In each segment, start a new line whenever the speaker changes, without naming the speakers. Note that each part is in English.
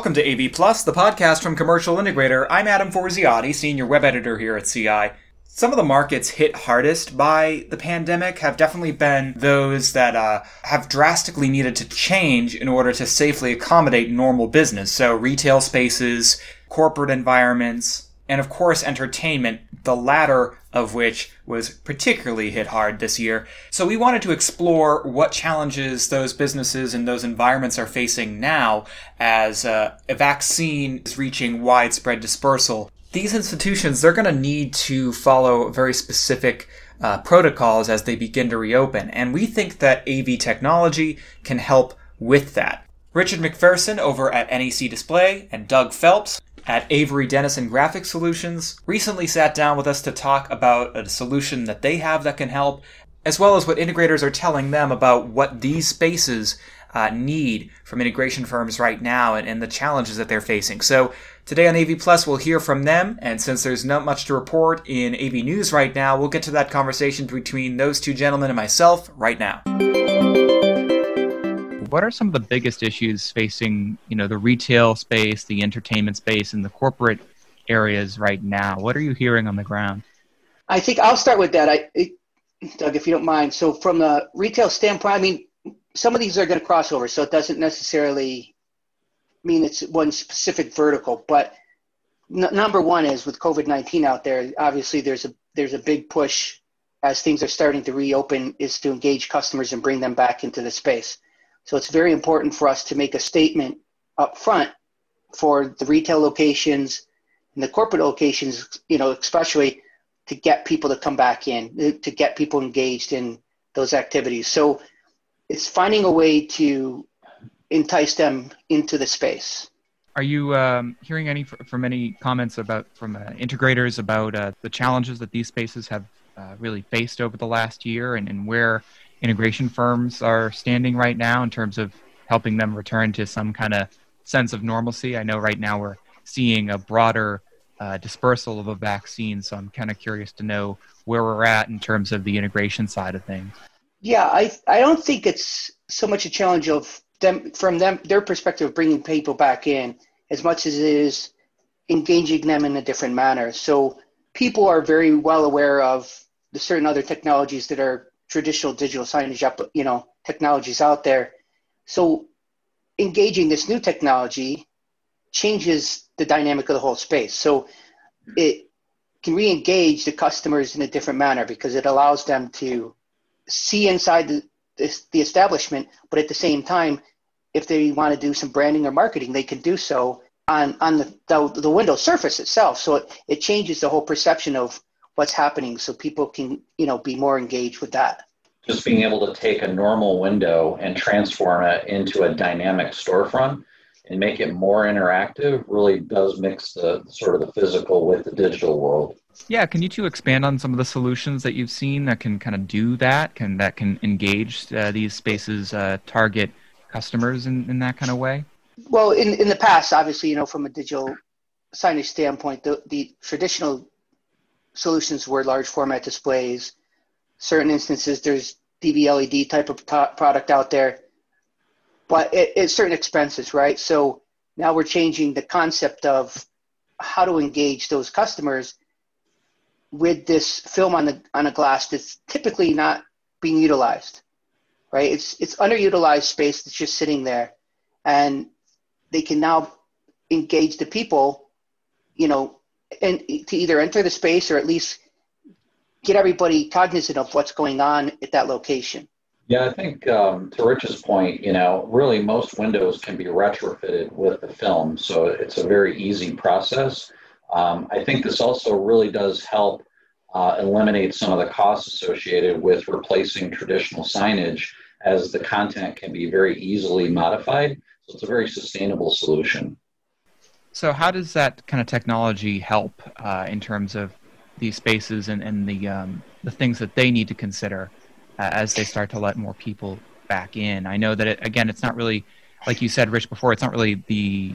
Welcome to AV Plus, the podcast from Commercial Integrator. I'm Adam Forziati, senior web editor here at CI. Some of the markets hit hardest by the pandemic have definitely been those that uh, have drastically needed to change in order to safely accommodate normal business. So, retail spaces, corporate environments, and of course, entertainment, the latter of which was particularly hit hard this year. So, we wanted to explore what challenges those businesses and those environments are facing now as uh, a vaccine is reaching widespread dispersal. These institutions, they're going to need to follow very specific uh, protocols as they begin to reopen, and we think that AV technology can help with that. Richard McPherson over at NEC Display and Doug Phelps at Avery Dennison Graphic Solutions recently sat down with us to talk about a solution that they have that can help, as well as what integrators are telling them about what these spaces uh, need from integration firms right now and, and the challenges that they're facing. So today on AV Plus, we'll hear from them. And since there's not much to report in AV News right now, we'll get to that conversation between those two gentlemen and myself right now
what are some of the biggest issues facing you know the retail space the entertainment space and the corporate areas right now? What are you hearing on the ground?
I think i'll start with that. I doug if you don't mind. So from the retail standpoint i mean some of these are going to cross over so it doesn't necessarily mean it's one specific vertical but n- number one is with covid-19 out there obviously there's a there's a big push as things are starting to reopen is to engage customers and bring them back into the space so it's very important for us to make a statement up front for the retail locations and the corporate locations, you know, especially to get people to come back in, to get people engaged in those activities. So it's finding a way to entice them into the space.
Are you um, hearing any from any comments about from uh, integrators about uh, the challenges that these spaces have uh, really faced over the last year, and, and where integration firms are standing right now in terms of helping them return to some kind of sense of normalcy. I know right now we're seeing a broader uh, dispersal of a vaccine, so I'm kind of curious to know where we're at in terms of the integration side of things.
Yeah, I I don't think it's so much a challenge of them from them their perspective of bringing people back in as much as it is engaging them in a different manner. So people are very well aware of the certain other technologies that are traditional digital signage you know, technologies out there. So engaging this new technology changes the dynamic of the whole space. So it can re-engage the customers in a different manner because it allows them to see inside the, the, the establishment, but at the same time, if they want to do some branding or marketing, they can do so on, on the, the, the window surface itself. So it, it changes the whole perception of what's happening so people can you know be more engaged with that.
Just being able to take a normal window and transform it into a dynamic storefront and make it more interactive really does mix the sort of the physical with the digital world.
Yeah can you two expand on some of the solutions that you've seen that can kind of do that can that can engage uh, these spaces uh, target customers in, in that kind of way?
Well in, in the past obviously you know from a digital signage standpoint the, the traditional solutions were large format displays. Certain instances, there's DV LED type of t- product out there, but it, it's certain expenses, right? So now we're changing the concept of how to engage those customers with this film on the on a glass that's typically not being utilized, right? It's it's underutilized space that's just sitting there, and they can now engage the people, you know, and to either enter the space or at least get everybody cognizant of what's going on at that location.
Yeah, I think um, to Rich's point, you know, really most windows can be retrofitted with the film, so it's a very easy process. Um, I think this also really does help uh, eliminate some of the costs associated with replacing traditional signage, as the content can be very easily modified. So it's a very sustainable solution.
So, how does that kind of technology help uh, in terms of these spaces and, and the um, the things that they need to consider uh, as they start to let more people back in? I know that it, again, it's not really like you said, Rich, before. It's not really the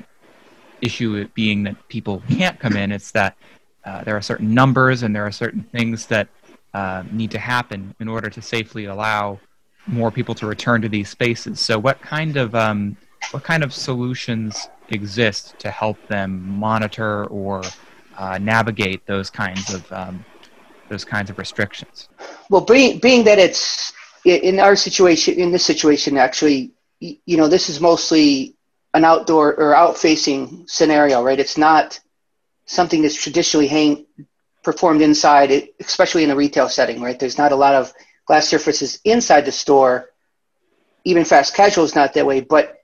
issue being that people can't come in. It's that uh, there are certain numbers and there are certain things that uh, need to happen in order to safely allow more people to return to these spaces. So, what kind of um, what kind of solutions exist to help them monitor or uh, navigate those kinds of um, those kinds of restrictions?
Well, being being that it's in our situation, in this situation, actually, you know, this is mostly an outdoor or out-facing scenario, right? It's not something that's traditionally hang, performed inside, especially in a retail setting, right? There's not a lot of glass surfaces inside the store. Even fast casual is not that way, but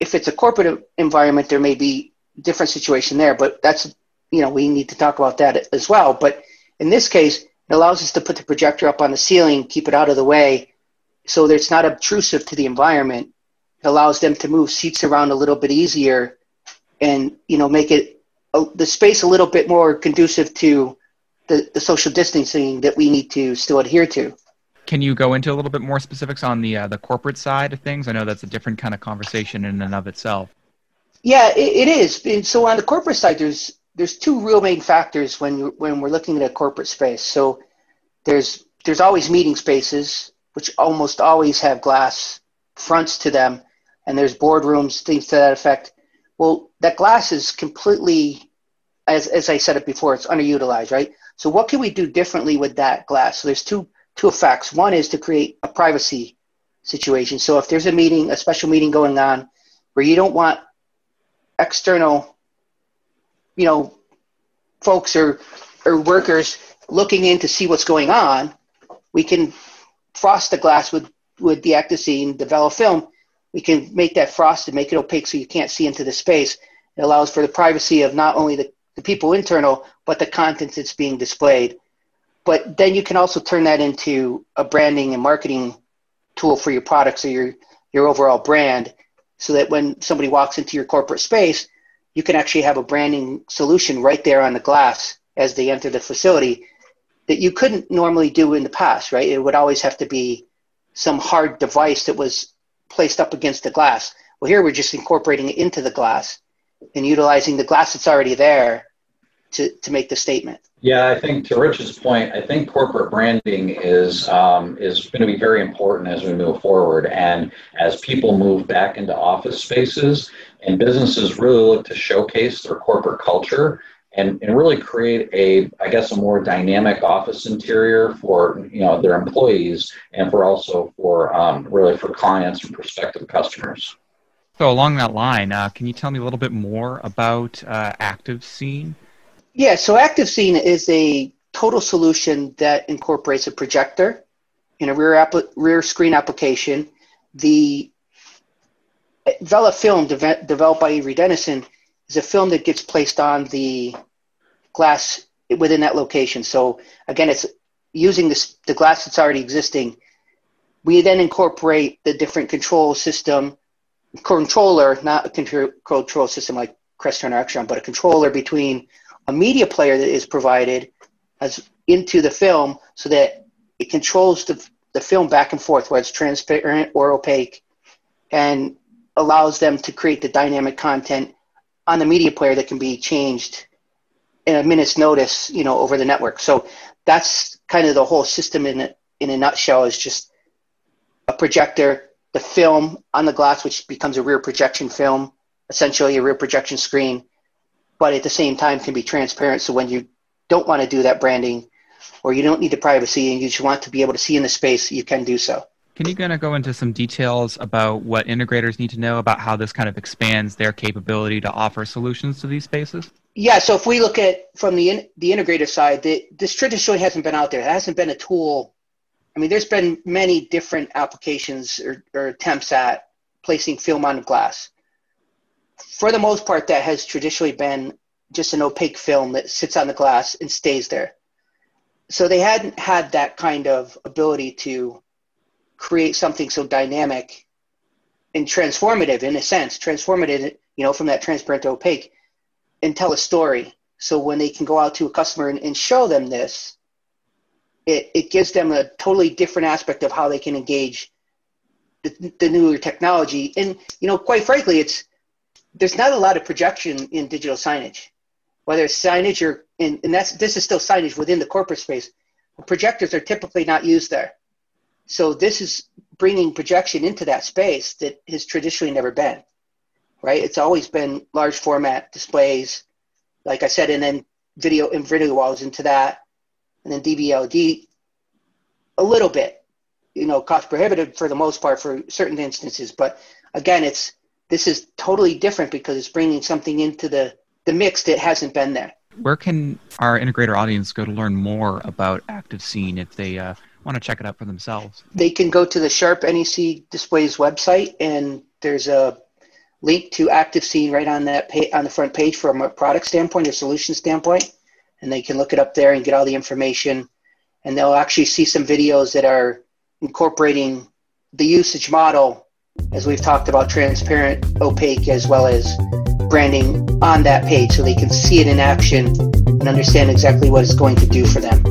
if it's a corporate environment, there may be different situation there. But that's you know we need to talk about that as well. But in this case, it allows us to put the projector up on the ceiling, keep it out of the way, so that it's not obtrusive to the environment. It allows them to move seats around a little bit easier, and you know make it uh, the space a little bit more conducive to the, the social distancing that we need to still adhere to.
Can you go into a little bit more specifics on the uh, the corporate side of things? I know that's a different kind of conversation in and of itself.
Yeah, it, it is. And so on the corporate side, there's there's two real main factors when when we're looking at a corporate space. So there's there's always meeting spaces, which almost always have glass fronts to them, and there's boardrooms, things to that effect. Well, that glass is completely, as as I said it before, it's underutilized, right? So what can we do differently with that glass? So there's two two effects. One is to create a privacy situation. So if there's a meeting, a special meeting going on, where you don't want external, you know, folks or or workers looking in to see what's going on, we can frost the glass with with the Active Scene, the VelaFilm. We can make that frosted, make it opaque so you can't see into the space. It allows for the privacy of not only the, the people internal, but the contents that's being displayed but then you can also turn that into a branding and marketing tool for your products or your your overall brand so that when somebody walks into your corporate space you can actually have a branding solution right there on the glass as they enter the facility that you couldn't normally do in the past right? It would always have to be some hard device that was placed up against the glass. Well here we're just incorporating it into the glass and utilizing the glass that's already there to, to make the statement
yeah, I think to Rich's point, I think corporate branding is um, is going to be very important as we move forward, and as people move back into office spaces, and businesses really look to showcase their corporate culture and, and really create a, I guess, a more dynamic office interior for you know their employees and for also for um, really for clients and prospective customers.
So along that line, uh, can you tell me a little bit more about uh, Active Scene?
Yeah, so Active Scene is a total solution that incorporates a projector in a rear rear screen application. The VelaFilm de- developed by Avery Dennison is a film that gets placed on the glass within that location. So again, it's using this, the glass that's already existing. We then incorporate the different control system, controller, not a control, control system like Crestron or Extron, but a controller between a media player that is provided as into the film so that it controls the, the film back and forth, whether it's transparent or opaque, and allows them to create the dynamic content on the media player that can be changed in a minute's notice, you know, over the network. So that's kind of the whole system in a, in a nutshell is just a projector, the film on the glass, which becomes a rear projection film, essentially a rear projection screen, but at the same time can be transparent. So when you don't want to do that branding or you don't need the privacy and you just want to be able to see in the space, you can do so.
Can you kind of go into some details about what integrators need to know about how this kind of expands their capability to offer solutions to these spaces?
Yeah, so if we look at from the in, the integrator side, the, this traditionally hasn't been out there. It hasn't been a tool. I mean, there's been many different applications or, or attempts at placing film on glass for the most part, that has traditionally been just an opaque film that sits on the glass and stays there. So they hadn't had that kind of ability to create something so dynamic and transformative in a sense, transformative, you know, from that transparent to opaque and tell a story. So when they can go out to a customer and, and show them this, it, it gives them a totally different aspect of how they can engage the, the newer technology. And, you know, quite frankly, it's, there's not a lot of projection in digital signage, whether it's signage or in, and that's this is still signage within the corporate space. Projectors are typically not used there, so this is bringing projection into that space that has traditionally never been. right? It's always been large format displays, like I said, and then video and video walls into that, and then DV LED a little bit, you know, cost prohibitive for the most part for certain instances. But again, it's this is totally different because it's bringing something into the the mix that hasn't been there.
Where can our integrator audience go to learn more about Active Scene if they uh, want to check it out for themselves?
They can go to the Sharp NEC Displays website, and there's a link to Active Scene right on that page, on the front page from a product standpoint or solution standpoint, and they can look it up there and get all the information. And they'll actually see some videos that are incorporating the usage model, as we've talked about, transparent, opaque, as well as branding on that page so they can see it in action and understand exactly what it's going to do for them.